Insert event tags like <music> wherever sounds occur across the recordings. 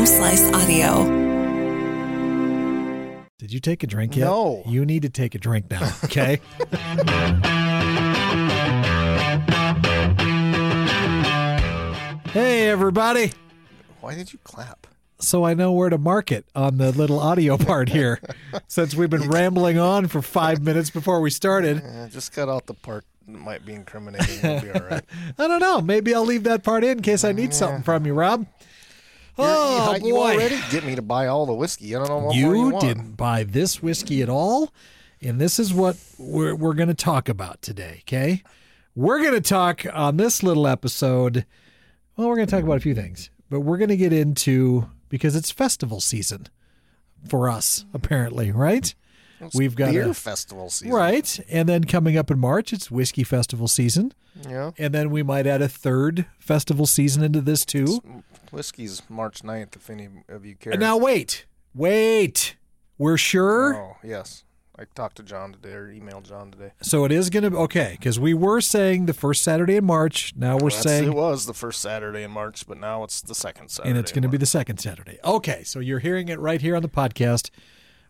Home Slice Audio. Did you take a drink yet? No. You need to take a drink now, <laughs> okay? hey, everybody. Why did you clap? So I know where to mark it on the little audio part here. <laughs> Since we've been rambling on for five minutes before we started. <laughs> Eh, just cut out the part that might be incriminating. We'll be all right. I don't know. Maybe I'll leave that part in in case I need something from you, Rob. Oh, you, boy. already get me to buy all the whiskey. I don't know what you you didn't buy this whiskey at all and this is what we're, we're going to talk about today okay we're going to talk on this little episode well we're going to talk about a few things but we're going to get into because it's festival season for us apparently right It's we've got beer a- festival season. right and then coming up in march it's whiskey festival season Yeah. and then we might add a third festival season into this too Whiskey's March 9th, if any of you care. And now wait wait we're sure Oh, yes. I talked to John today or emailed John today. So it is going to be okay because we were saying the first Saturday in March. Now we're That's- saying it was the first Saturday in March, but now it's the second Saturday. and it's going to be the second Saturday. Okay, so you're hearing it right here on the podcast.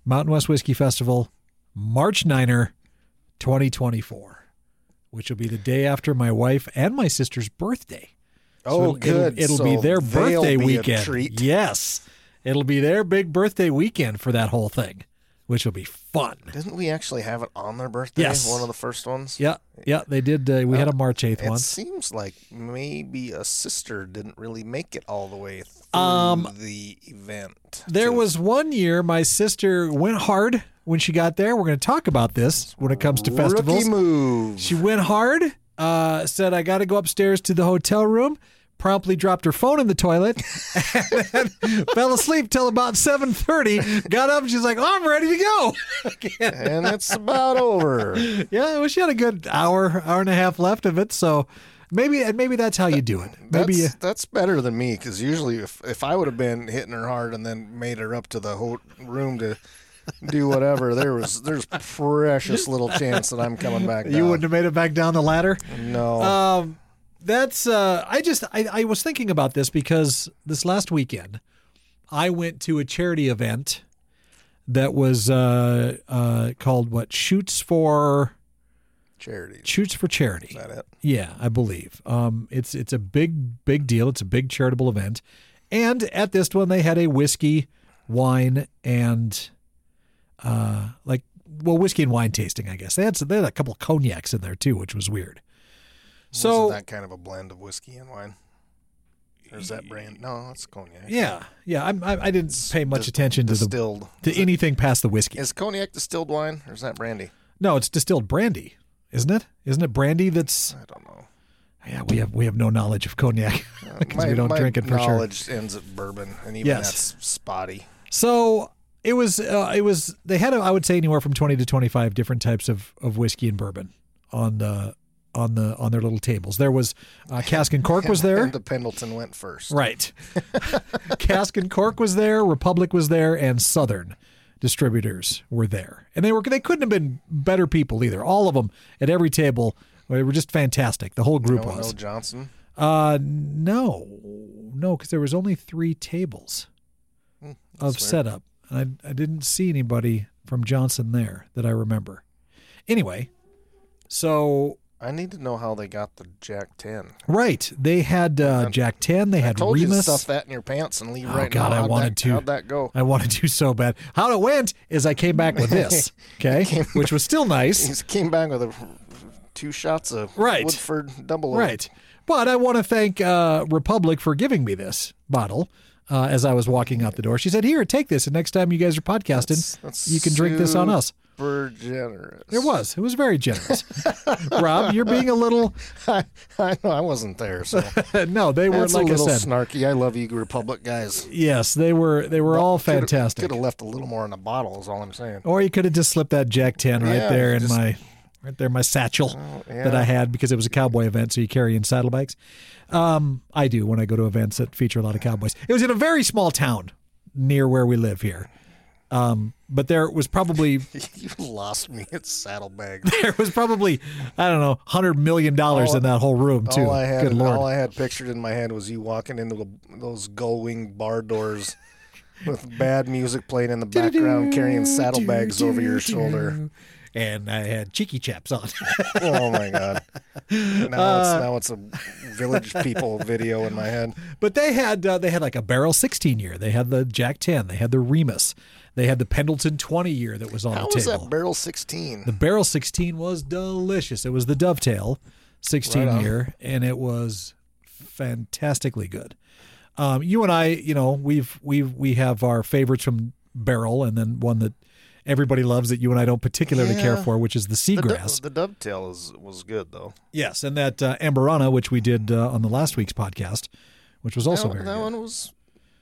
Mountain West Whiskey Festival, March 9er, 2024, which will be the day after my wife and my sister's birthday. So Oh, good. It'll, it'll be their birthday be weekend. Yes, it'll be their big birthday weekend for that whole thing, which will be fun. Didn't we actually have it on their birthday? Yes. One of the first ones? Yeah, yeah, they did. Uh, we had a March 8th It one. seems like maybe a sister didn't really make it all the way through Um, the event. There was one year my sister went hard when she got there. We're going to talk about this when it comes to festivals. Rookie move. She went hard, uh, said, I got to go upstairs to the hotel room. Promptly dropped her phone in the toilet <laughs> and then <laughs> fell asleep till about 7.30. Got up and she's like, oh, I'm ready to go. <laughs> And it's about over. Yeah, well, she had a good hour, hour and a half left of it. So maybe and maybe that's how you do it. Maybe That's, that's better than me because usually if, if I would have been hitting her hard and then made her up to the ho- room to do whatever, there was there's precious little chance that I'm coming back. you wouldn't have made it back down the ladder. No. Um, that's uh, I just I, I was thinking about this because this last weekend I went to a charity event that was uh, uh, called what shoots for Charity. shoots for charity. Is that it? Yeah, I believe. Um, it's it's a big big deal. It's a big charitable event, and at this one they had a whiskey, wine, and uh, like well whiskey and wine tasting. I guess they had some, they had a couple of cognacs in there too, which was weird. So Wasn't that kind of a blend of whiskey and wine? Or is that brand? No, that's cognac. yeah, yeah, I'm, I I didn't pay much Dis- attention to the distilled. to anything past the whiskey. Is cognac distilled wine or is that brandy? No, it's distilled brandy, isn't it? Isn't it brandy that's I don't know. yeah? We have we have no knowledge of cognac because my, we don't my drink it for sure. knowledge ends at bourbon, and even Yes. that's spotty. So it was uh, it was they had I would say anywhere from twenty to twenty five different types of, of whiskey and bourbon on the on the on their little tables. There was uh, <laughs> Cask and Cork was there, And the Pendleton went first. right? <laughs> Cask and Cork was there, Republic was there, and Southern distributors were there, and they were they couldn't have been better people either. All of them at every table. They were just fantastic. The whole group No, was. no Johnson. Uh, no, no, because there was only three tables of weird. setup, and I, I didn't see anybody from Johnson there that I remember. Anyway, so I need to know how they got the Jack Ten. right, they had uh, Jack Ten, they I had told you to stuff that in your pants and leave Oh, right God, now. I How'd wanted that, to. How'd that go? I wanted to so bad. How it went is I came back with this, <laughs> okay, which was still nice, He came back with a, two shots of Right. Woodford double. Right? But I want to thank uh, Republic for giving me this bottle. Uh, as I was walking out the door, she said, "Here, take this, and next time you guys are podcasting, That's- that's you can drink this on us." Super generous. It was. It was very generous. <laughs> Rob, you're being a little. I, I I wasn't there, so <laughs> no, they were that's like a I little said. snarky. I love you, Republic guys. Yes, they were. They were all fantastic. Could have left a little more in the bottle. Is all I'm saying. Or you could have just slipped that Jack Ten right Yeah, there in just- my, right there my satchel that yeah. I had because it was a cowboy event, so you carry in saddlebags. Um, I do when I go to events that feature a lot of cowboys. It was in a very small town near where we live here, Um, but there was probably <laughs> you lost me at Saddlebag. <laughs> there was probably I don't know hundred million dollars in that whole room too. All I had, Good lord. all I had pictured in my head was you walking into the, those gull wing bar doors with bad music playing in the background, carrying saddlebags over your shoulder. And I had cheeky chaps on. <laughs> Oh my god! Now it's now it's a village people <laughs> video in my head. but they had uh, they had like a Barrell 16 year. They had the Jack 10. They had the Remus. They had the Pendleton 20 year that was on How the was table. that Barrell sixteen? The Barrell 16 was delicious. It was the dovetail 16 Right year, and it was fantastically good. Um, you and I, you know, we've we've we have our favorites from Barrell, and then one that everybody loves that you and I don't particularly care for, which is the The, do- seagrass. the dovetail is was good though. yes, and that uh, Amburana, which we did uh, on the last week's podcast, which was also that, very that good. one was.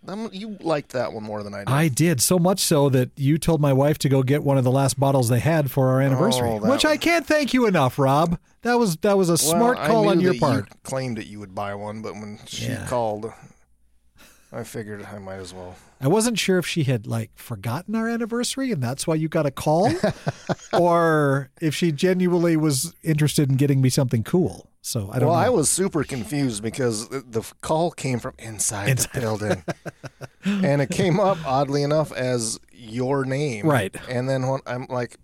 That one, you liked that one more than I did. I did so much so that you told my wife to go get one of the last bottles they had for our anniversary, Oh, which I can't thank you enough, Rob. That was that was a Well, smart call on your part. You claimed that you would buy one, but when she Yeah. called, I figured I might as well. I wasn't sure if she had like forgotten our anniversary and that's why you got a call, <laughs> or if she genuinely was interested in getting me something cool. So I don't well, know. I was super confused because the, call came from inside, Inside. the building, <laughs> and it came up oddly enough as your name. Right. And then when I'm like,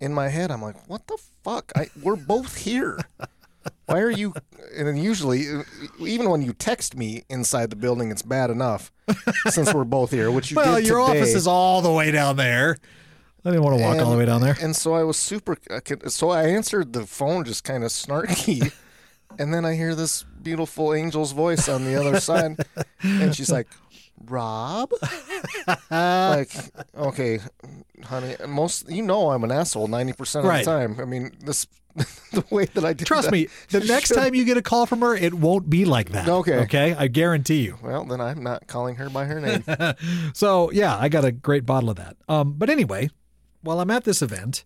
in my head, I'm like, what the fuck? I we're both here. <laughs> Why are you? And then usually, even when you text me inside the building, it's bad enough since we're both here. Which you well, your today. office is all the way down there. I didn't want to walk all the way down there. And so I was super. So I answered the phone just kind of snarky, and then I hear this beautiful angel's voice on the other side, and she's like, "Rob." <laughs> like, okay, honey. Most you know I'm an asshole ninety percent of Right. the time. I mean, this <laughs> the way that I did. Trust that me, the <laughs> next time you get a call from her, it won't be like that. Okay. Okay. I guarantee you. Well, then I'm not calling her by her name. So yeah, I got a great bottle of that. Um, but anyway, while I'm at this event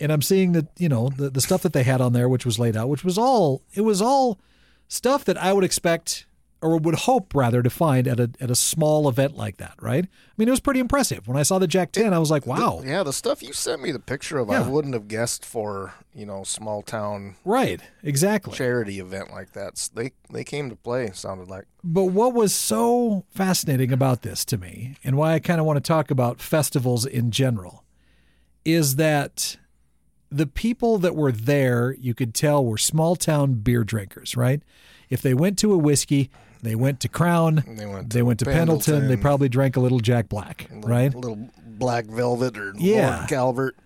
and I'm seeing that, you know, the, the stuff that they had on there, which was laid out, which was all it was all stuff that I would expect or would hope rather to find at a at a small event like that, right? I mean, it was pretty impressive. When I saw the Jack 10, I was like, wow. yeah, the stuff you sent me the picture of, I wouldn't have guessed for you know small town Right, exactly. charity event like that. They they came to play. Sounded like. But what was so fascinating about this to me, and why I kind of want to talk about festivals in general, is that the people that were there, you could tell, were small town beer drinkers, right? If they went to a whiskey, they went to Crown, They went they went to Pendleton, they probably drank a little Jack Black, Little- right? A little Black Velvet or Yeah. Lord Calvert.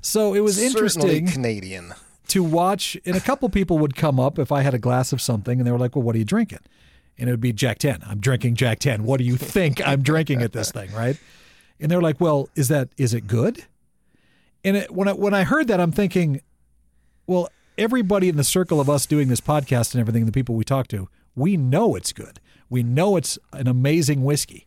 So it was Certainly interesting Canadian. to watch, and a couple people would come up if I had a glass of something, and they were like, "Well, what are you drinking?" And it would be Jack Ten. I'm drinking Jack Ten. What do you think I'm drinking at this thing, right? And they're like, "Well, is that is it good?" And it, when I when I heard that, I'm thinking, well, everybody in the circle of us doing this podcast and everything, the people we talk to, we know it's good. We know it's an amazing whiskey.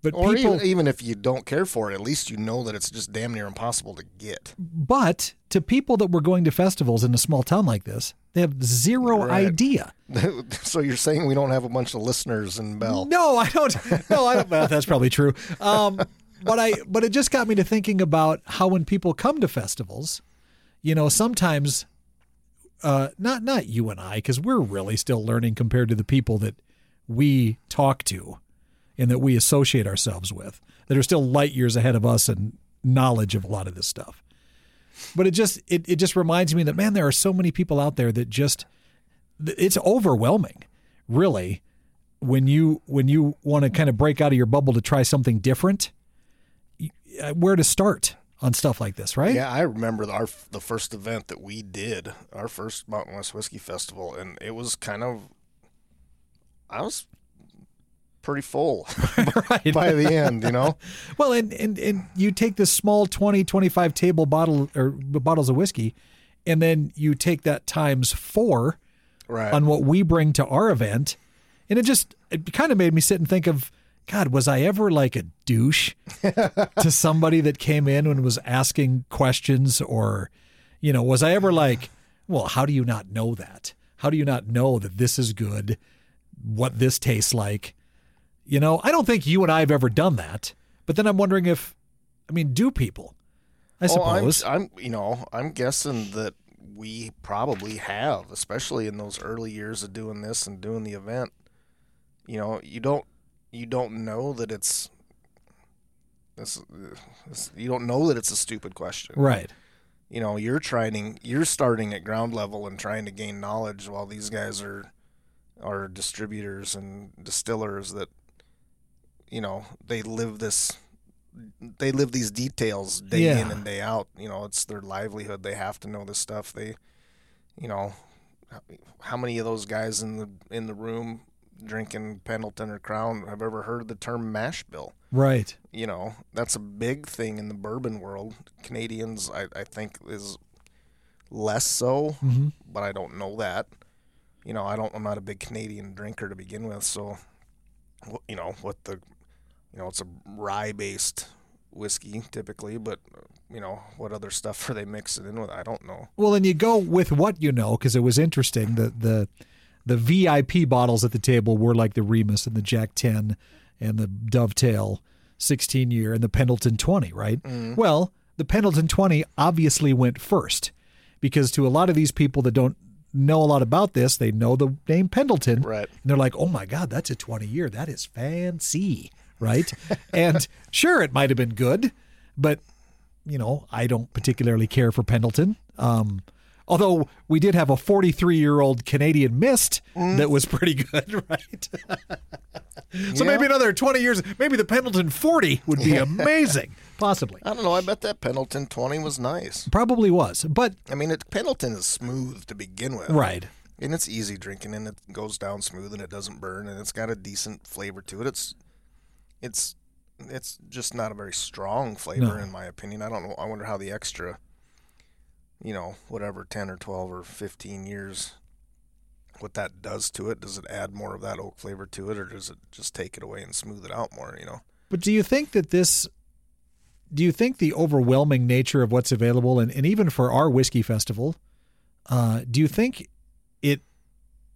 But Or people, even, even if you don't care for it, at least you know that it's just damn near impossible to get. but to people that were going to festivals in a small town like this, they have zero Right. idea. <laughs> so you're saying we don't have a bunch of listeners in Bell? No, I don't. <laughs> No, I don't. Well, that's probably true. Um, but I, but it just got me to thinking about how when people come to festivals, you know, sometimes, uh, not not you and I, because we're really still learning compared to the people that we talk to, and that we associate ourselves with, that are still light years ahead of us in knowledge of a lot of this stuff. But it just it, it just reminds me that man, there are so many people out there that just it's overwhelming, really when you when you want to kind of break out of your bubble to try something different uh, where to start on stuff like this right Yeah, I remember the- our the first event that we did, our first Mountain West Whiskey Festival, and it was kind of, I was pretty full <laughs> <laughs> right by the end, you know. <laughs> well and, and and you take this small 20 25 table bottle or bottles of whiskey and then you take that times four Right. on what we bring to our event and it just it kind of made me sit and think of god was i ever like a douche <laughs> to somebody that came in and was asking questions or you know was i ever like well how do you not know that how do you not know that this is good what this tastes like you know i don't think you and i have ever done that but then i'm wondering if I mean, do people? I Oh, I'm, suppose. I'm, you know, I'm guessing that we probably have, especially in those early years of doing this and doing the event. You know, you don't, you don't know that it's, this, this you don't know that it's a stupid question. right. You know, you're trying, you're starting at ground level and trying to gain knowledge while these guys are, are distributors and distillers that, you know, they live this they live these details day Yeah. in and day out. You know, it's their livelihood. They have to know this stuff. They, you know, how many of those guys in the in the room drinking Pendleton or Crown have ever heard the term mash bill? Right. You know, that's a big thing in the bourbon world. Canadians, I, I think, is less so, hmm but I don't know that. You know, I don't. I'm not a big Canadian drinker to begin with, so you know what the, you know, it's a rye-based whiskey typically, but you know what other stuff are they mixing in with? I don't know. Well, and you go with what you know because it was interesting. The the the VIP bottles at the table were like the Remus and the Jack Ten and the Dovetail 16 year and the Pendleton 20, right? Well, the Pendleton 20 obviously went first because to a lot of these people that don't know a lot about this, they know the name Pendleton. Right. And they're like, oh my God, that's a 20 year. That is fancy. Right. <laughs> and sure, it might have been good, but, you know, I don't particularly care for Pendleton. Um, although we did have a 43 year old Canadian mist that was pretty good, <laughs> right? so Yeah. maybe another 20 years, maybe the Pendleton 40 would be <laughs> amazing. Possibly. I don't know. I bet that Pendleton 20 was nice. Probably was. But, I mean, it, Pendleton is smooth to begin with. right. And it's easy drinking and it goes down smooth and it doesn't burn and it's got a decent flavor to it. It's it's it's just not a very strong flavor No. in my opinion. I don't know. I wonder how the extra you know, whatever 10 or 12 or 15 years what that does to it. Does it add more of that oak flavor to it or does it just take it away and smooth it out more, you know? But do you think that this do you think the overwhelming nature of what's available and, and even for our whiskey festival, uh, do you think it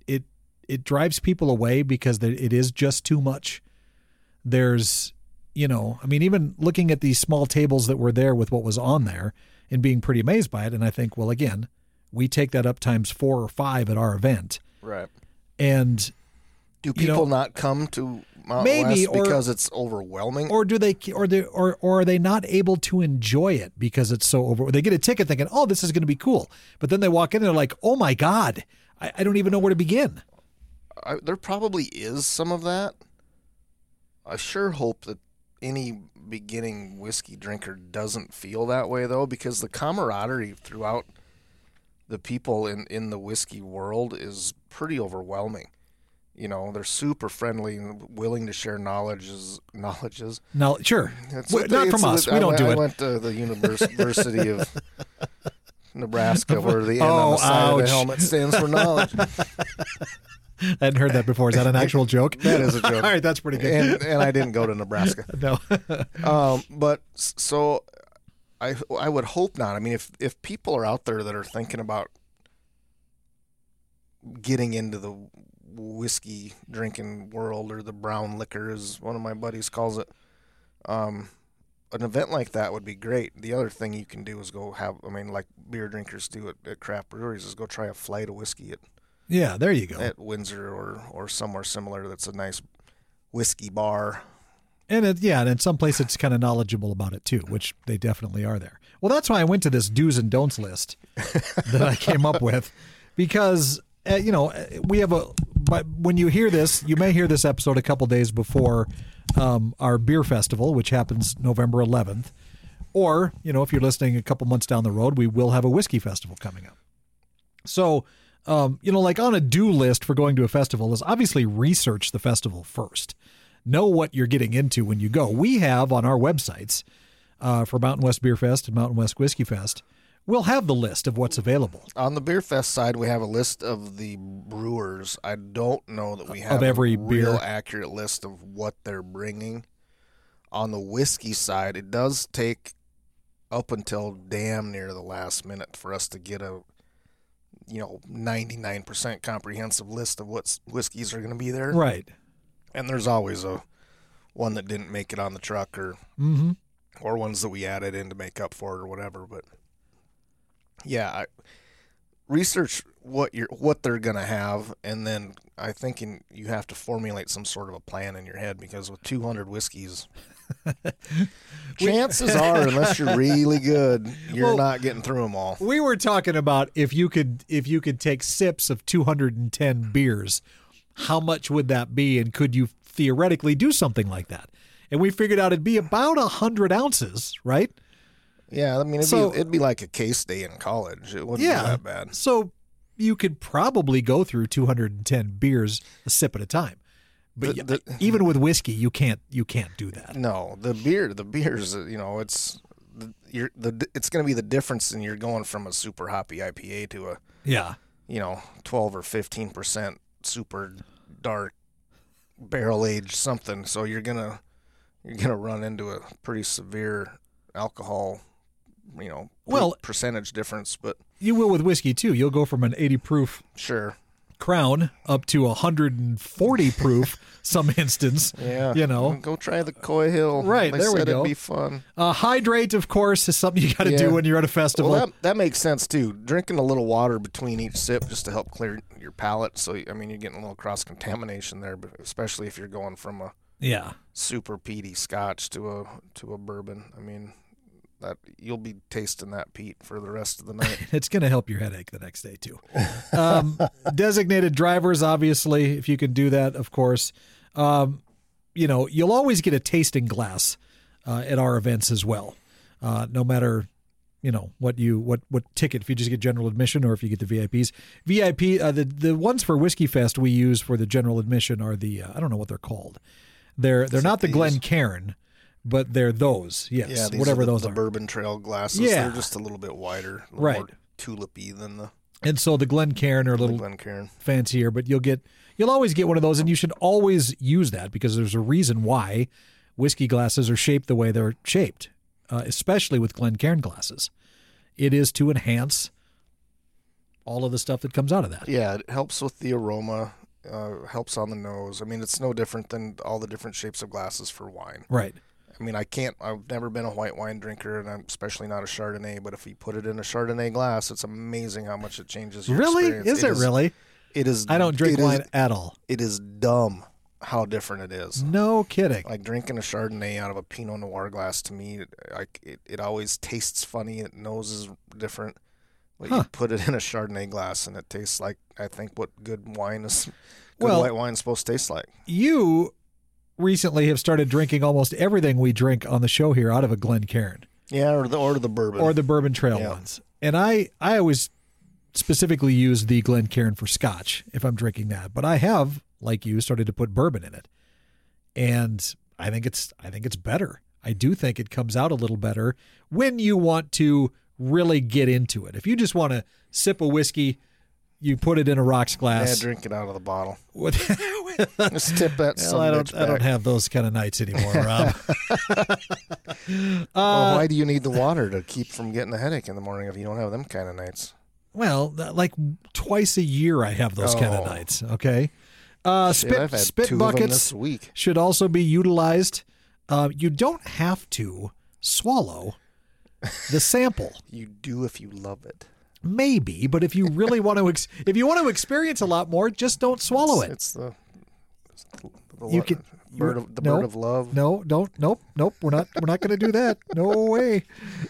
it it drives people away because it is just too much? There's you know, I mean, even looking at these small tables that were there with what was on there and being pretty amazed by it, and I think, well, again, we take that up times four or five at our event, Right. and Do You know, people not come to Mount maybe, West or- because it's overwhelming? or do they or they or or are they not able to enjoy it because it's so over they get a ticket thinking oh this is going to be cool but then they walk in and they're like oh my god I, I don't even know where to begin I, there probably is some of that. I sure hope that any beginning whiskey drinker doesn't feel that way though, because the camaraderie throughout the people in, in the whiskey world is pretty overwhelming. You know, they're super friendly and willing to share knowledges. Knowledges. now sure It's- Well, not it's- from us I we don't went- do I it went to the University of <laughs> Nebraska, where the N on Oh, the side of the helmet stands for knowledge. <laughs> I hadn't heard that before is that an actual joke That is a joke. <laughs> all right that's pretty good and and I didn't go to Nebraska. <laughs> no <laughs> Um, but so I I would hope not. I mean, if if people are out there that are thinking about getting into the whiskey drinking world or the brown liquor, as one of my buddies calls it, um, an event like that would be great. The other thing you can do is go have, I mean, like beer drinkers do at, at craft breweries, is go try a flight of whiskey at, yeah there you go at Windsor or or somewhere similar. That's a nice whiskey bar. And it, yeah, and in some place it's kind of knowledgeable about it too, which they definitely are there. Well, that's why I went to this do's and don'ts list that I came up with, because uh, you know uh, we have a. But when you hear this, you may hear this episode a couple days before um, our beer festival, which happens November 11th, or you know if you're listening a couple months down the road, we will have a whiskey festival coming up. So, um, you know, like on a do list for going to a festival is obviously research the festival first. Know what you're getting into when you go. We have on our websites uh, for Mountain West Beer Fest and Mountain West Whiskey Fest, we'll have the list of what's available. On the beer fest side, we have a list of the brewers. I don't know that we have every a real beer. accurate list of what they're bringing. On the whiskey side, it does take up until damn near the last minute for us to get a you know 99% comprehensive list of what whiskeys are going to be there. Right. And there's always a one that didn't make it on the truck or Mm-hmm. or ones that we added in to make up for it or whatever. But yeah, I, research what you're what they're gonna have, and then I think in, you have to formulate some sort of a plan in your head because with 200 whiskeys, <laughs> chances are, unless you're really good, you're Well- not getting through them all. We were talking about if you could if you could take sips of 210 beers, how much would that be, and could you theoretically do something like that? And we figured out it'd be about a hundred ounces, right? Yeah, I mean, it'd, So- be, it'd be like a case day in college. It wouldn't Yeah. be that bad. So you could probably go through 210 beers a sip at a time. But The- the- even with whiskey, you can't you can't do that. No, the beer, the beers, you know, it's the, you're the it's going to be the difference in you're going from a super hoppy IPA to a Yeah. you know 12 or 15 percent super dark barrel aged something. So you're gonna you're gonna run into a pretty severe alcohol, you know, Well- percentage difference. But You will with whiskey too. You'll go from an 80 proof sure, crown up to 140 proof <laughs> some instance. yeah, You know. go try the Coy Hill. Right, they there we go. It'd be fun. Uh, hydrate, of course, is something you got to Yeah. do when you're at a festival. Well, that that makes sense too. Drinking a little water between each sip just to help clear your palate. So I mean, you're getting a little cross contamination there, but especially if you're going from a yeah. super peaty Scotch to a to a bourbon. I mean, that you'll be tasting that peat for the rest of the <laughs> night. It's going to help your headache the next day, too. Um, <laughs> designated drivers, obviously, if you can do that, of course. Um, you know, you'll always get a tasting glass uh, at our events as well, uh, no matter. You know what you what what ticket if you just get general admission or if you get the VIPs. VIP uh, the the ones for Whiskey Fest we use for the general admission are the uh, I don't know what they're called. They're they're not the? Glencairn, but they're those. Yes, yeah, whatever are the, those the are. bourbon trail glasses. Yeah. they're just a little bit wider, a little Right. more tulipy than the, And so the Glencairn are a little Glencairn. fancier, but you'll get you'll always get one of those, and you should always use that because there's a reason why whiskey glasses are shaped the way they're shaped, uh, especially with Glencairn glasses. It is to enhance all of the stuff that comes out of that. Yeah, it helps with the aroma. Uh, helps on the nose. I mean, it's no different than all the different shapes of glasses for wine. Right. I mean, I can't. I've never been a white wine drinker, and I'm especially not a Chardonnay. But if you put it in a Chardonnay glass, it's amazing how much it changes. Your Really? experience. Is it really? It is. I don't drink it is- wine at all. it is dumb how different it is. No kidding. Like drinking a Chardonnay out of a Pinot Noir glass to me, it- like it, it always tastes funny. It nose is different. But Huh. you put it in a Chardonnay glass, and it tastes like I think what good wine is. Good Well- white wine's supposed to taste like. You recently have started drinking almost everything we drink on the show here out of a Glencairn. Yeah, or the or the bourbon. or the bourbon trail Yeah. ones. And I I always specifically use the Glencairn for scotch if I'm drinking that. But I have, like you, started to put bourbon in it. And I think it's I think it's better. I do think it comes out a little better when you want to really get into it. If you just want to sip a whiskey, you put it in a rocks glass. yeah, drink it out of the bottle. <laughs> Just tip that. well, I don't I don't have those kind of nights anymore, Rob. <laughs> Well, uh, why do you need the water to keep from getting a headache in the morning if you don't have them kind of nights? Well, like twice a year, I have those kind of Oh. nights. Okay, uh, spit spit two of them buckets should also be utilized. Uh, you don't have to swallow the sample, <laughs> You do if you love it. maybe, but if you really want to, ex- if you want to experience a lot more, just don't swallow it. It's the, it's the, the You lo- can- bird you- of the no, bird of love. No, don't. Nope, nope. We're not. We're not going to do that. No way.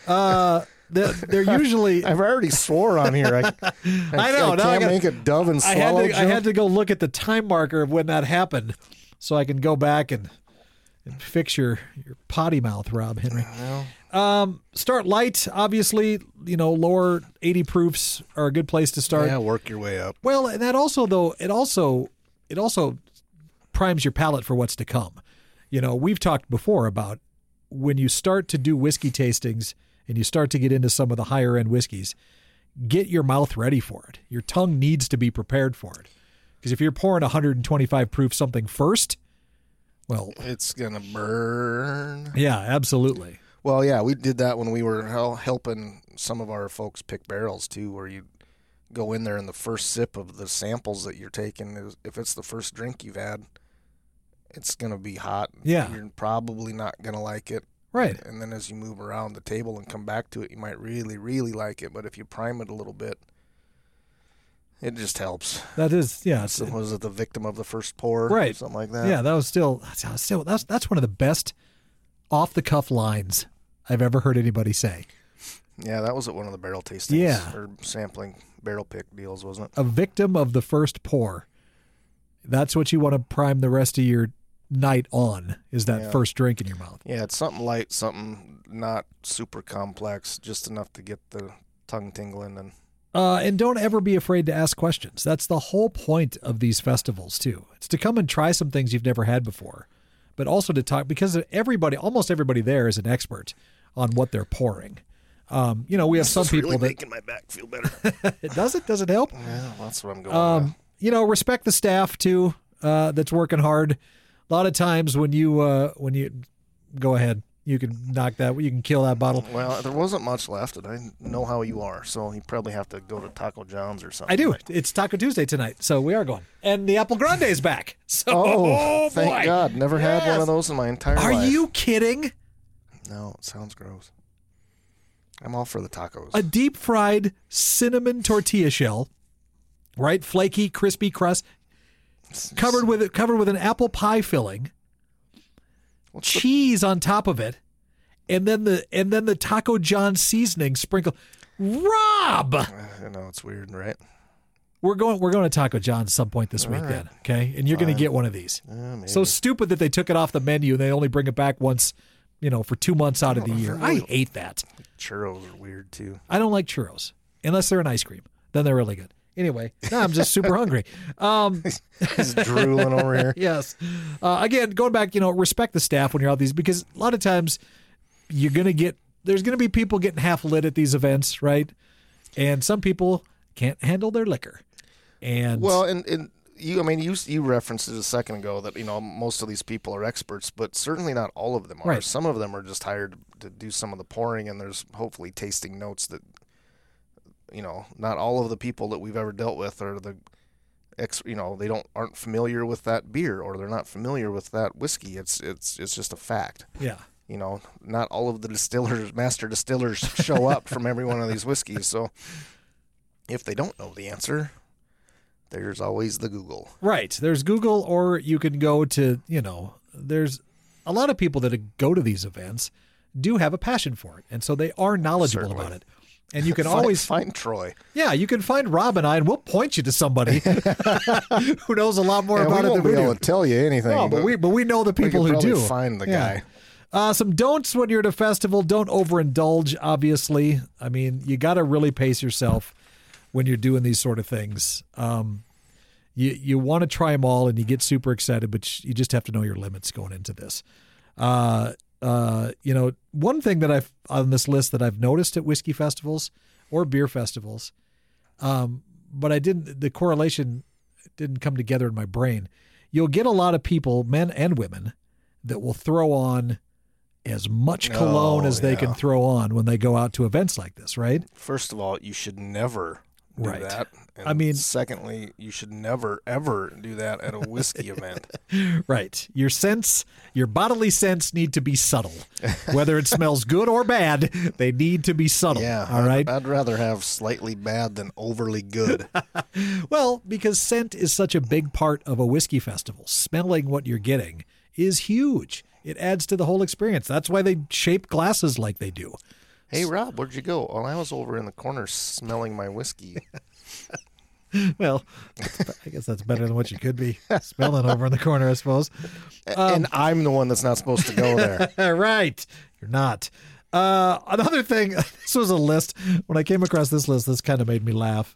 Uh, they're, they're usually. <laughs> I've already swore on here. I, <laughs> I, I know, I now I can't gotta- make a dove and I had swallow to. I had to go look at the time marker of when that happened, so I can go back and, and fix your your potty mouth, Rob Henry. Well, Um, start light, obviously. You know, lower eighty proofs are a good place to start. yeah, work your way up. Well, and that also though it also it also primes your palate for what's to come. You know, we've talked before about when you start to do whiskey tastings and you start to get into some of the higher end whiskeys, get your mouth ready for it. Your tongue needs to be prepared for it. Because if you're pouring 125 proof something first, well, It's gonna burn. yeah, absolutely. Well, yeah, we did that when we were helping some of our folks pick barrels too, where you go in there and the first sip of the samples that you're taking is if it's the first drink you've had, it's gonna be hot. Yeah. you're probably not gonna like it, Right. And then as you move around the table and come back to it, you might really, really like it. But if you prime it a little bit, it just helps. That is, yeah, So was it the victim of the first pour? Right. Something like that. yeah. That was still, that's still that's that's one of the best off the cuff lines I've ever heard anybody say. Yeah, that was at one of the barrel tastings. Yeah. Or sampling barrel pick deals, wasn't it? A victim of the first pour. That's what you want to prime the rest of your night on. Is that Yeah. first drink in your mouth? Yeah, it's something light, something not super complex, just enough to get the tongue tingling and Uh, and don't ever be afraid to ask questions. That's the whole point of these festivals, too. It's to come and try some things you've never had before, but also to talk because everybody, almost everybody there is an expert on what they're pouring. Um, you know, we have some It's people really that making my back feel better. it <laughs> does it does it help. yeah, that's what I'm going Um, with. you know, respect the staff too. Uh, that's working hard. A lot of times when you uh, when you go ahead, you can knock that. You can kill that bottle. Well, there wasn't much left, and I know how you are, so you probably have to go to Taco John's or something. I do. It's Taco Tuesday tonight, so we are going, and the Apple Grande is back. <laughs> So, Oh, thank boy. God! Never had one of those in my entire Are life. Are you kidding? No, it sounds gross. I'm all for the tacos. A deep fried cinnamon tortilla shell, right? Flaky, crispy crust, covered with covered with an apple pie filling, What's the- cheese on top of it, and then the and then the Taco John seasoning sprinkle. Rob, uh, I know it's weird, right? we're going we're going to Taco John some point this week right. then, okay? And you're going to get one of these. Yeah. So stupid that they took it off the menu and they only bring it back once, you know, for 2 months out of the year. I hate that. churros are weird too. I don't like churros unless they're an ice cream. Then they're really good. Anyway, now I'm just super hungry. Um, <laughs> He's drooling over here. yes. Uh, again, going back, you know, respect the staff when you're out these because a lot of times you're going to get there's going to be people getting half lit at these events, right? And some people can't handle their liquor. And Well, and, and you, I mean, you you referenced it a second ago that you know most of these people are experts, but certainly not all of them are. Right. Some of them are just hired to do some of the pouring, and there's hopefully tasting notes that you know not all of the people that we've ever dealt with are the ex. You know, they don't aren't familiar with that beer or they're not familiar with that whiskey. It's it's it's just a fact. yeah. You know, not all of the distillers, master distillers, show up from every one of these whiskeys. So if they don't know the answer, there's always the Google. Right. There's Google, or you can go to, you know, there's a lot of people that go to these events do have a passion for it. And so they are knowledgeable Certainly. about it. And you <laughs> can Find- always, find Troy. yeah, you can find Rob and I, and we'll point you to somebody <laughs> <laughs> who knows a lot more Yeah, we about it won't than be we able to tell you anything. No, but we but we know the people who do. find the Yeah. guy. Uh, some don'ts when you're at a festival. Don't overindulge. Obviously, I mean you got to really pace yourself when you're doing these sort of things. Um, you you want to try them all, and you get super excited, but you just have to know your limits going into this. Uh, uh, you know, one thing that I've on this list that I've noticed at whiskey festivals or beer festivals, um, but I didn't. The correlation didn't come together in my brain. You'll get a lot of people, men and women, that will throw on as much cologne Oh, as they can throw on when they go out to events like this, right? First of all, you should never do Right. that. And I mean- secondly, you should never ever do that at a whiskey <laughs> event. Right. Your sense, your bodily sense need to be subtle. Whether it smells good or bad, they need to be subtle. Yeah. All right. I'd- I'd rather have slightly bad than overly good. <laughs> Well, because scent is such a big part of a whiskey festival. Smelling what you're getting is huge. It adds to the whole experience. That's why they shape glasses like they do. Hey, <laughs> Rob, where'd you go? Well, I was over in the corner smelling my whiskey. <laughs> Well, I guess that's better than what you could be <laughs> smelling over in the corner, I suppose. Um, and I'm the one that's not supposed to go there. right. You're not. Uh, another thing, this was a list. When I came across this list, this kind of made me laugh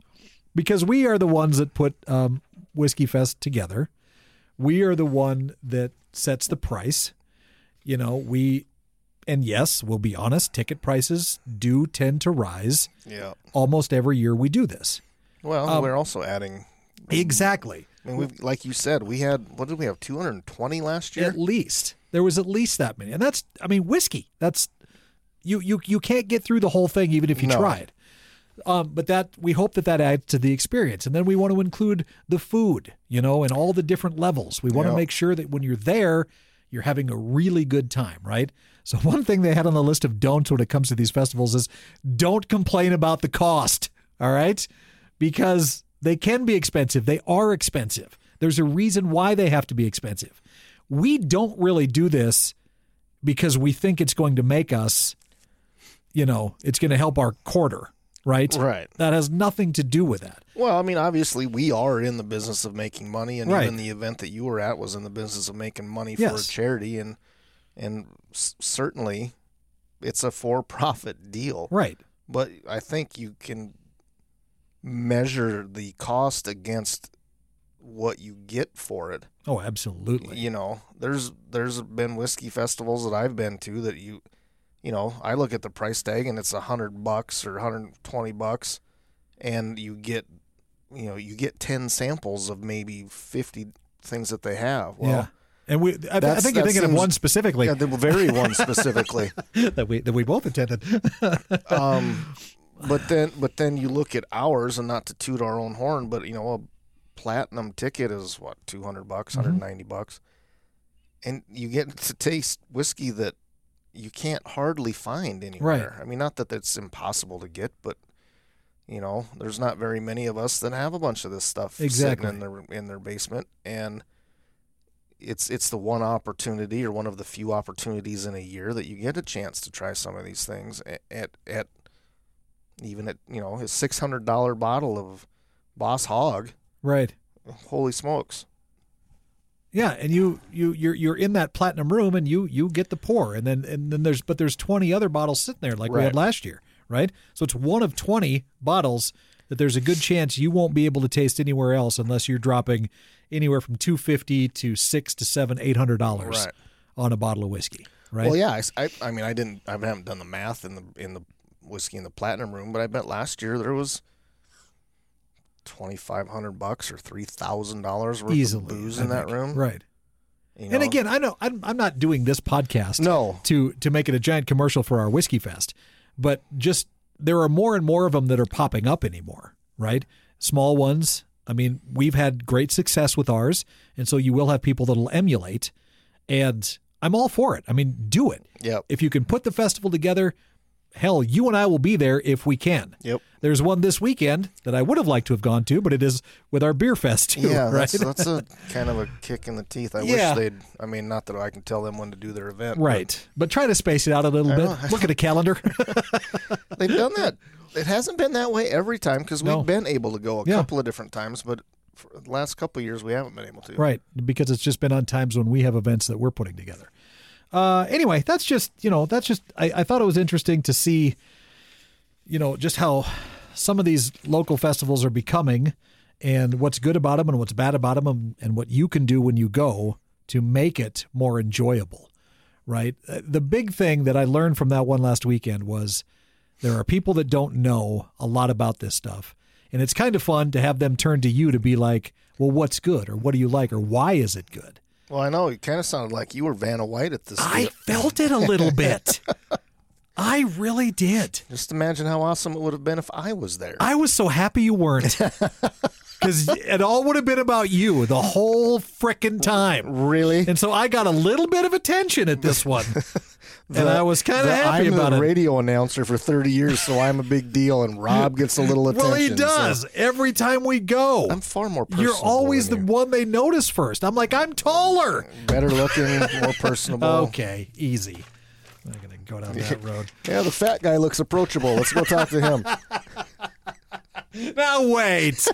because we are the ones that put um, Whiskey Fest together. We are the one that sets the price. You know, we, and yes, we'll be honest, ticket prices do tend to rise yeah. almost every year we do this. Well, Um, we're also adding. Exactly. I mean, we've, like you said, we had what did we have? 220 last year. At least there was at least that many, and that's I mean whiskey. That's you you you can't get through the whole thing even if you No. tried. Um, but that we hope that that adds to the experience, and then we want to include the food, you know, and all the different levels. We want to make sure that when you're there, you're having a really good time, right? So <laughs> one thing they had on the list of don'ts when it comes to these festivals is don't complain about the cost, all right? Because they can be expensive. They are expensive. There's a reason why they have to be expensive. We don't really do this because we think it's going to make us, you know, it's going to help our quarter, right? Right. That has nothing to do with that. Well, I mean, obviously, we are in the business of making money, and Right. even the event that you were at was in the business of making money for Yes. a charity, and and s- certainly, it's a for-profit deal. Right. But I think you can measure the cost against what you get for it. Oh, absolutely. You know, there's there's been whiskey festivals that I've been to that you, you know, I look at the price tag and it's a hundred bucks or 120 bucks, and you get, you know, you get 10 samples of maybe 50 things that they have. Well, yeah. And we, I, I think you're thinking of one specifically yeah, the very one specifically. <laughs> that we that we both attended. <laughs> um, but then but then you look at ours and not to toot our own horn, but you know a platinum ticket is what two hundred bucks, Mm-hmm. 190 bucks, and you get to taste whiskey that you can't hardly find anywhere. I mean, not that it's impossible to get, but you know, there's not very many of us that have a bunch of this stuff Exactly. sitting in their in their basement, and it's it's the one opportunity or one of the few opportunities in a year that you get a chance to try some of these things at at, at even at you know a six hundred dollar bottle of Boss Hog. right. Holy smokes! Yeah, and you you you're you're in that platinum room and you you get the pour and then and then there's but there's 20 other bottles sitting there like we had last year, right? So it's one of 20 bottles that there's a good chance you won't be able to taste anywhere else unless you're dropping anywhere from 250 to 6 to 7 800 dollars Right. on a bottle of whiskey, right? Well, yeah, I mean, I didn't, I haven't done the math in the in the whiskey in the platinum room, but I bet last year there was twenty five hundred bucks or three thousand dollars worth Easily of booze I in that room. Right. You And again, I know I'm, I'm not doing this podcast no, to to make it a giant commercial for our whiskey fest, but just there are more and more of them that are popping up anymore, right? Small ones. I mean, we've had great success with ours, and so you will have people that'll emulate, and I'm all for it. I mean, do it. yep, If you can put the festival together, hell, you and I will be there if we can. yep. There's one this weekend that I would have liked to have gone to, but it is with our beer fest too, Yeah, right? that's that's a <laughs> kind of a kick in the teeth. I Yeah. wish they'd. I mean, not that I can tell them when to do their event. but right. But try to space it out a little I bit. know. Look at a calendar. <laughs> They've done that. It hasn't been that way every time because we've No. been able to go a Yeah. couple of different times, but for the last couple of years we haven't been able to. Right, because it's just been on times when we have events that we're putting together. Uh, anyway, that's just you know that's just I, I thought it was interesting to see, you know, just how some of these local festivals are becoming, and what's good about them and what's bad about them, and, and what you can do when you go to make it more enjoyable. Right, Uh, the big thing that I learned from that one last weekend was there are people that don't know a lot about this stuff. And it's kind of fun to have them turn to you to be like, well, what's good? Or what do you like? Or why is it good? Well, I know it kind of sounded like you were Vanna White at this. I deal. <laughs> felt it a little bit. I really did. Just imagine how awesome it would have been if I was there. I was so happy you weren't. <laughs> Because it all would have been about you the whole frickin' time. really? And so I got a little bit of attention at this one. <laughs> and I was kind of The- happy I'm about the it. radio announcer for 30 years, so I'm a big deal, and Rob gets a little attention. <laughs> well, he so does every time we go. I'm far more personable. You're always the than one they notice first. I'm like, I'm taller. better looking, more <laughs> personable. Okay, easy. I'm not going to go down that road. Yeah, the fat guy looks approachable. Let's go talk to him. <laughs> Now wait.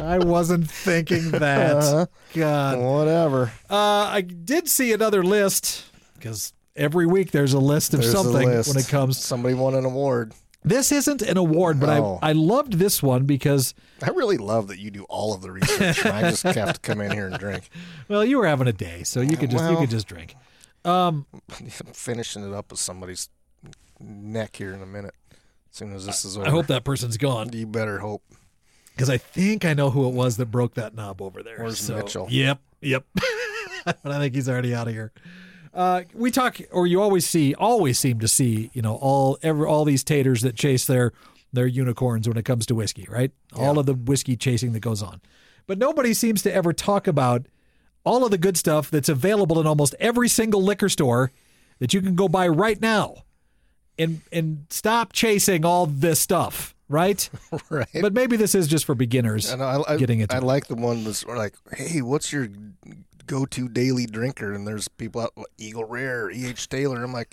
I wasn't thinking that. Uh-huh. God. Whatever. Uh, I did see another list because every week there's a list of There's something list. when it comes. Somebody won an award. This isn't an award, but No. I I loved this one because I really love that you do all of the research. and I just have to come in here and drink. <laughs> well you were having a day, so you could just you could just drink. Um, I'm <laughs> finishing it up with somebody's neck here in a minute. As soon as this is over. I hope that person's gone You better hope. because I think I know who it was that broke that knob over there. Where's So- Mitchell? Yep, yep. <laughs> but I think he's already out of here. Uh, we talk, or you always see, always seem to see, you know, all ever all these taters that chase their their unicorns when it comes to whiskey, right? All of the whiskey chasing that goes on, but nobody seems to ever talk about all of the good stuff that's available in almost every single liquor store that you can go buy right now. And and stop chasing all this stuff, right? <laughs> right. But maybe this is just for beginners And I, I, getting into I like the one that's like, hey, what's your go-to daily drinker? And there's people out, Eagle Rare, E.H. Taylor. I'm like,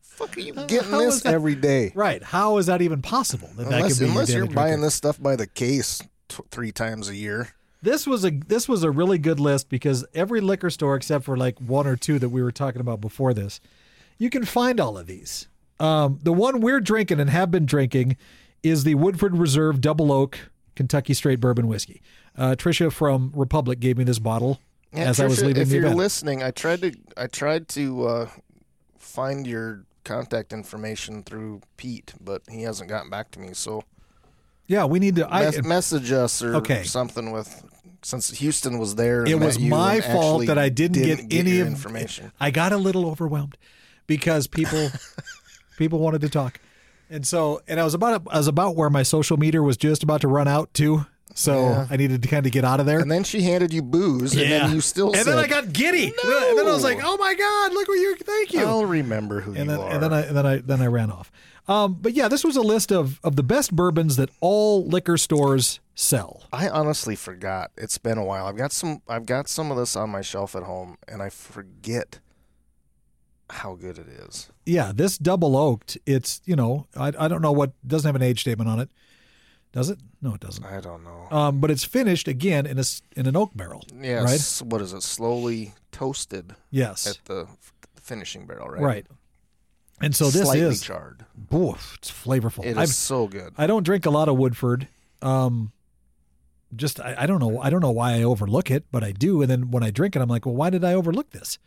fuck are you getting how this that- every day? Right. How is that even possible? That that Unless, could be unless your you're daily buying this stuff by the case t- three times a year. This was a this was a really good list because every liquor store except for like one or two that we were talking about before this, you can find all of these. Um, the one we're drinking and have been drinking is the Woodford Reserve Double Oak Kentucky Straight Bourbon Whiskey. Uh, Trisha from Republic gave me this bottle Yeah, as I was leaving if you're event. listening, I tried to I tried to uh, find your contact information through Pete, but he hasn't gotten back to me. So yeah, we need to. I, message us or Okay. something with since Houston was there. It was my fault that I didn't, didn't get, any of information. I got a little overwhelmed because people <laughs> people wanted to talk, and so and I was about I was about where my social meter was just about to run out too. So Yeah. I needed to kind of get out of there. And then she handed you booze, and then you still and said, then I got giddy. And then I was like, "Oh my god, look what you! Thank you." "I'll remember who and you then are." and then I then I then I ran off. Um, but yeah, this was a list of of the best bourbons that all liquor stores sell. I honestly forgot. It's been a while. I've got some. I've got some of this on my shelf at home, and I forget how good it is. Yeah, this double oaked. It's you know I I don't know what doesn't have an age statement on it. Does it? No, it doesn't. I don't know. Um, but it's finished again in a in an oak barrel. Yes. What is it? Slowly toasted Yes. at the f- finishing barrel, right? Right. And so this Slightly is charred. oof, it's flavorful. It is so good. I don't drink a lot of Woodford. Um, just I, I don't know I don't know why I overlook it, but I do. And then when I drink it, I'm like, well, why did I overlook this?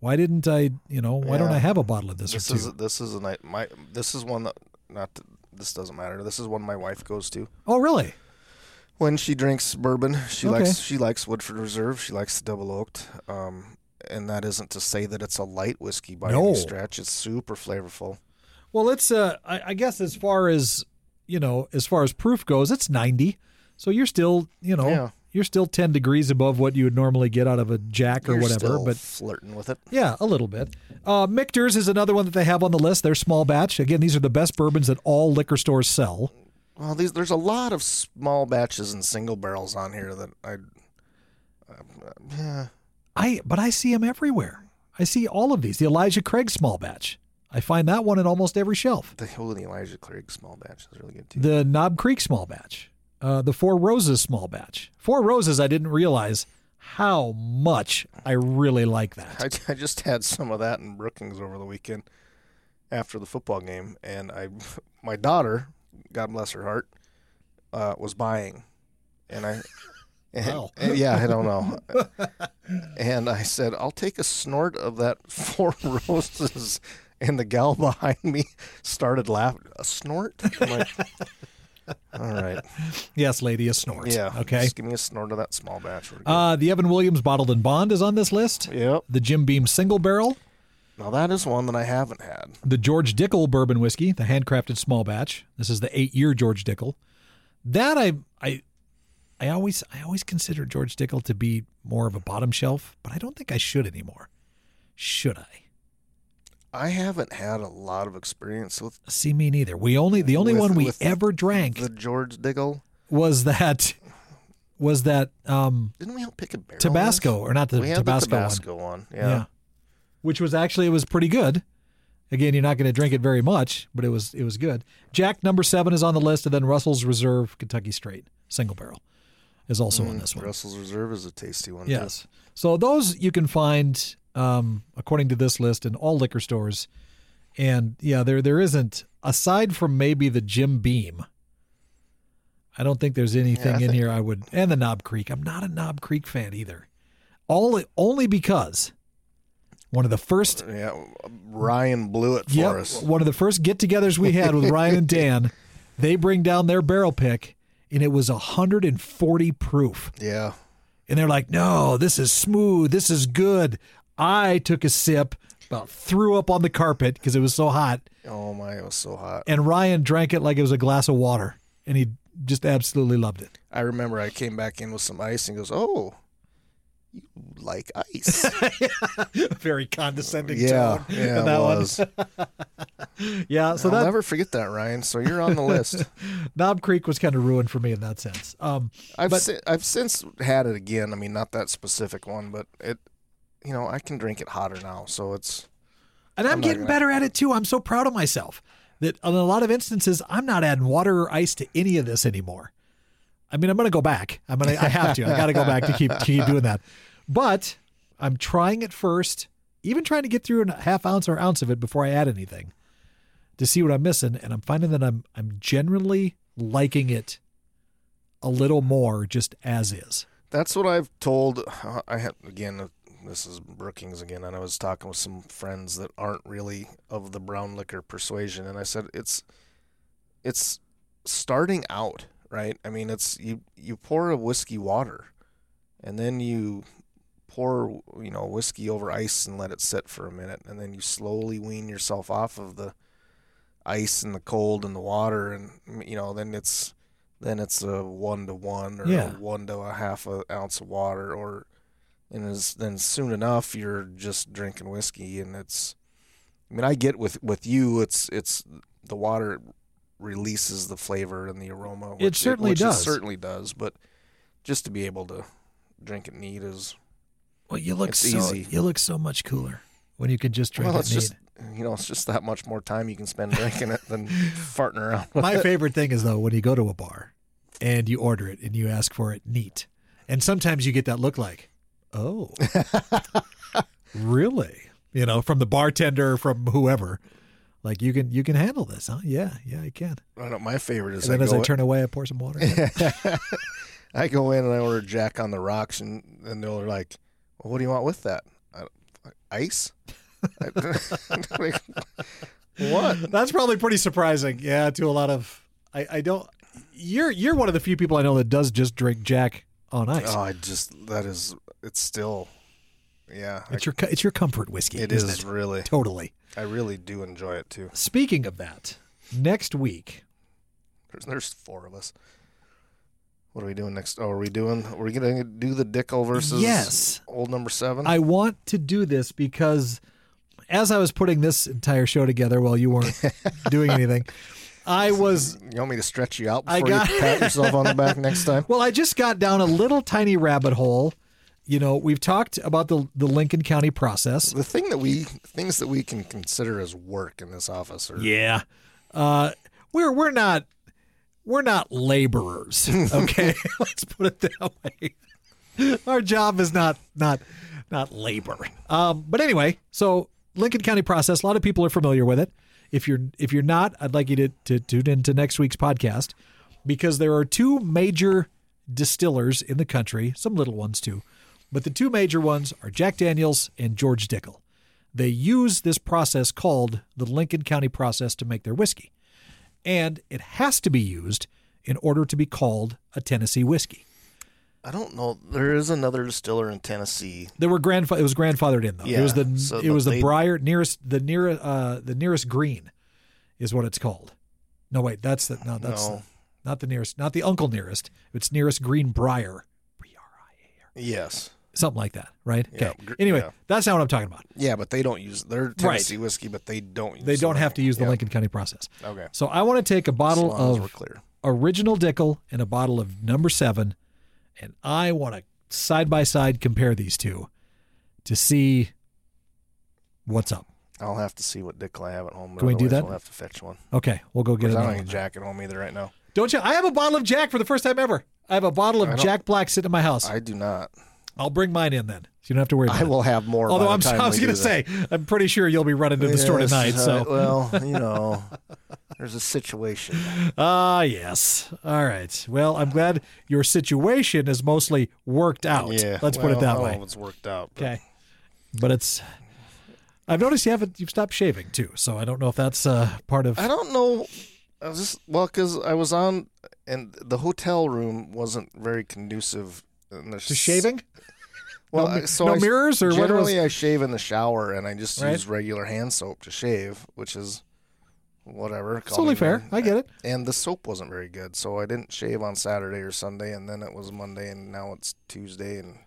Why didn't I? You know, why don't I have a bottle of this, This or two? is this is a night. My this is one that not. This doesn't matter. This is one my wife goes to oh, really? when she drinks bourbon. She Okay. likes she likes Woodford Reserve. She likes the double oaked. Um, and that isn't to say that it's a light whiskey by No. any stretch. It's super flavorful. Well, it's uh, I, I guess as far as you know, as far as proof goes, it's 90. So you're still, you know, Yeah. You're still 10 degrees above what you would normally get out of a Jack or You're whatever. still But flirting with it. yeah, a little bit. Uh, Michter's is another one that they have on the list. They're small batch. Again, these are the best bourbons that all liquor stores sell. Well, these there's a lot of small batches and single barrels on here that I. Uh, yeah, I but I see them everywhere. I see all of these. The Elijah Craig small batch. I find that one in almost every shelf. the Holy Elijah Craig small batch is really good too. The Knob Creek small batch. Uh, the Four Roses small batch. Four Roses, I didn't realize how much I really like that. <laughs> I, I just had some of that in Brookings over the weekend after the football game, and I, <laughs> my daughter, God bless her heart, uh, was buying, and I, <laughs> and, Wow. and yeah, I don't know, and I said, I'll take a snort of that Four Roses, and the gal behind me started laughing. A snort? I'm like, all right, <laughs> Yes, lady, a snort. yeah, Okay. just give me a snort of that small batch. Uh, the Evan Williams Bottled and Bond is on this list. yep. The Jim Beam Single Barrel. Now that is one that I haven't had. The George Dickel Bourbon Whiskey, the handcrafted small batch. This is the eight-year George Dickel. That I I I always I always consider George Dickel to be more of a bottom shelf, but I don't think I should anymore. Should I? I haven't had a lot of experience with See me neither. We only the only With- one we ever drank the George Dickel. was that was that um Didn't we all pick a barrel? Tabasco or not the Tabasco, the one. Tabasco one. Yeah. Which was actually it was pretty good. Again, you're not going to drink it very much, but it was it was good. Jack number 7 is on the list and then Russell's Reserve Kentucky Straight single barrel is also on this one. Russell's Reserve is a tasty one. too. Yes. So those you can find um, according to this list in all liquor stores. And yeah, there there isn't aside from maybe the Jim Beam. I don't think there's anything Yeah, I in here I would and the Knob Creek. I'm not a Knob Creek fan either. All only because one of the first Yeah. Ryan blew it for Yep. us. One of the first get-togethers we had with Ryan and Dan, <laughs> they bring down their barrel pick, and it was 140 proof. Yeah. And they're like, "No, this is smooth. This is good." I took a sip, about threw up on the carpet because it was so hot, Oh my, it was so hot. and Ryan drank it like it was a glass of water, and he just absolutely loved it. I remember I came back in with some ice and goes, "Oh, you like ice. <laughs> Very condescending yeah, tone. yeah, that one. was. <laughs> Yeah, so I'll that never forget that, Ryan. So you're on the list. <laughs> Knob Creek was kind of ruined for me in that sense. Um, I've But- si- I've since had it again. I mean, not that specific one, but it, you know, I can drink it hotter now. So it's and I'm, I'm getting gonna- better at it too. I'm so proud of myself that in a lot of instances I'm not adding water or ice to any of this anymore. I mean, I'm going to go back. I'm going to. I have to. I got to go back to keep to keep doing that. But I'm trying it first, even trying to get through a half ounce or ounce of it before I add anything, to see what I'm missing. And I'm finding that I'm I'm generally liking it a little more just as is. that's what I've told. Uh, I have again. This is Brookings again, and I was talking with some friends that aren't really of the brown liquor persuasion, and I said it's it's starting out right. I mean, it's you you pour a whiskey water, and then you pour you know whiskey over ice and let it sit for a minute, and then you slowly wean yourself off of the ice and the cold and the water, and you know then it's then it's a one to one or Yeah. a one to a half a ounce of water, or and is then soon enough you're just drinking whiskey, and it's. I mean, I get with with you, it's it's the water releases the flavor and the aroma. It which certainly which does. It certainly does, but just to be able to drink it neat is Well, you look so easy. you look so much cooler when you can just drink well, it neat. just you know, it's just that much more time you can spend drinking it than <laughs> farting around. With My it. favorite thing is though when you go to a bar and you order it and you ask for it neat, and sometimes you get that look like, oh, really? You know, from the bartender, from whoever. Like you can you can handle this, huh? Yeah, yeah, I can. I know my favorite is And then I as I turn away, I pour some water. <laughs> I go in and I order Jack on the rocks, and and they're like, "Well, what do you want with that? I, ice?" <laughs> What? That's probably pretty surprising. Yeah, to a lot of I, I don't. You're you're one of the few people I know that does just drink Jack on ice. Oh, I just that is it's still, yeah. I- it's your co- it's your comfort whiskey. it is it? really. totally. I really do enjoy it too. Speaking of that, next week There's, there's four of us. What are we doing next? Oh, are we doing? Are we gonna do the Dickel versus Yes. old number seven? I want to do this because as I was putting this entire show together while you weren't <laughs> doing anything, I was <laughs> you want me to stretch you out I before got- you pat yourself on the back next time? <laughs> well, I just got down a little tiny rabbit hole. You know, we've talked about the the Lincoln County process. The thing that we things that we can consider as work in this office are Yeah. Uh we're we're not we're not laborers, <laughs> okay? <laughs> Let's put it that way. Our job is not not not labor. Um but anyway, so Lincoln County process, a lot of people are familiar with it. If you're if you're not, I'd like you to, to tune into next week's podcast because there are two major distillers in the country, some little ones too. But the two major ones are Jack Daniels and George Dickel. They use this process called the Lincoln County process to make their whiskey. And it has to be used in order to be called a Tennessee whiskey. I don't know. There is another distiller in Tennessee. There were grandfa- it was grandfathered in though. Yeah, it was the so it was the they- Briar nearest the near uh the nearest green is what it's called. No wait, that's the no that's No. not the nearest not the uncle nearest. It's nearest green Briar. briar. Yes. Something like that, right? Yeah, okay. Anyway, yeah. that's not what I'm talking about. Yeah, but they don't use their Tennessee whiskey, but they don't. Use They don't have to use the. Lincoln County process. Okay. So I want to take a bottle of original Dickel and a bottle of number seven, and I want to side by side compare these two to see what's up. I'll have to see what Dickel I have at home. Can we do that? We'll have to fetch one. Okay, we'll go get it. I don't have a jack at home either right now. Don't you? I have a bottle of Jack for the first time ever. I have a bottle of Jack Black sitting in my house. I do not. I'll bring mine in then, so you don't have to worry about I it. will have more. Although I'm, I was going to say, I'm pretty sure you'll be running to the store Yes, tonight. uh, So, well, you know, there's a situation. <laughs> ah, yes. All right. Well, I'm glad your situation is mostly worked out. Yeah, Let's put it that I way. it's worked out. but- Okay. But it's. I've noticed you haven't. You've stopped shaving too, so I don't know if that's uh, part of. I don't know. I was just well, because I was on, and the hotel room wasn't very conducive. To shaving? <laughs> Well, no, so no I, mirrors or what was? generally I shave in the shower, and I just Right. use regular hand soap to shave, which is whatever. It's totally fair. I get it. And the soap wasn't very good, so I didn't shave on Saturday or Sunday, and then it was Monday, and now it's Tuesday, and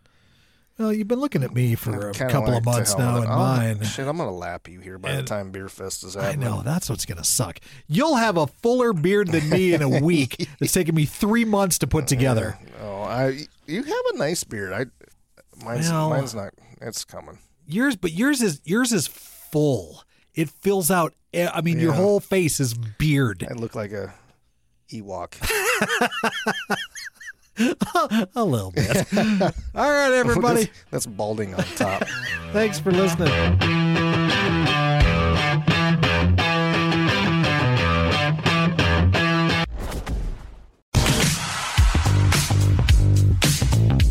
Well, you've been looking at me for a couple like of months now in. Oh, mine. Shit, I'm gonna lap you here by And- the time Beer Fest is out. I know that's what's gonna suck. You'll have a fuller beard than me in a <laughs> week. It's taken me three months to put together. Oh, I you have a nice beard. I mine's Well- mine's not. It's coming. Yours, but yours is yours is full. It fills out. I mean, your whole face is beard. I look like a Ewok. <laughs> <laughs> a little bit. <laughs> All right, <laughs> everybody. that's, that's balding on top. Thanks for listening.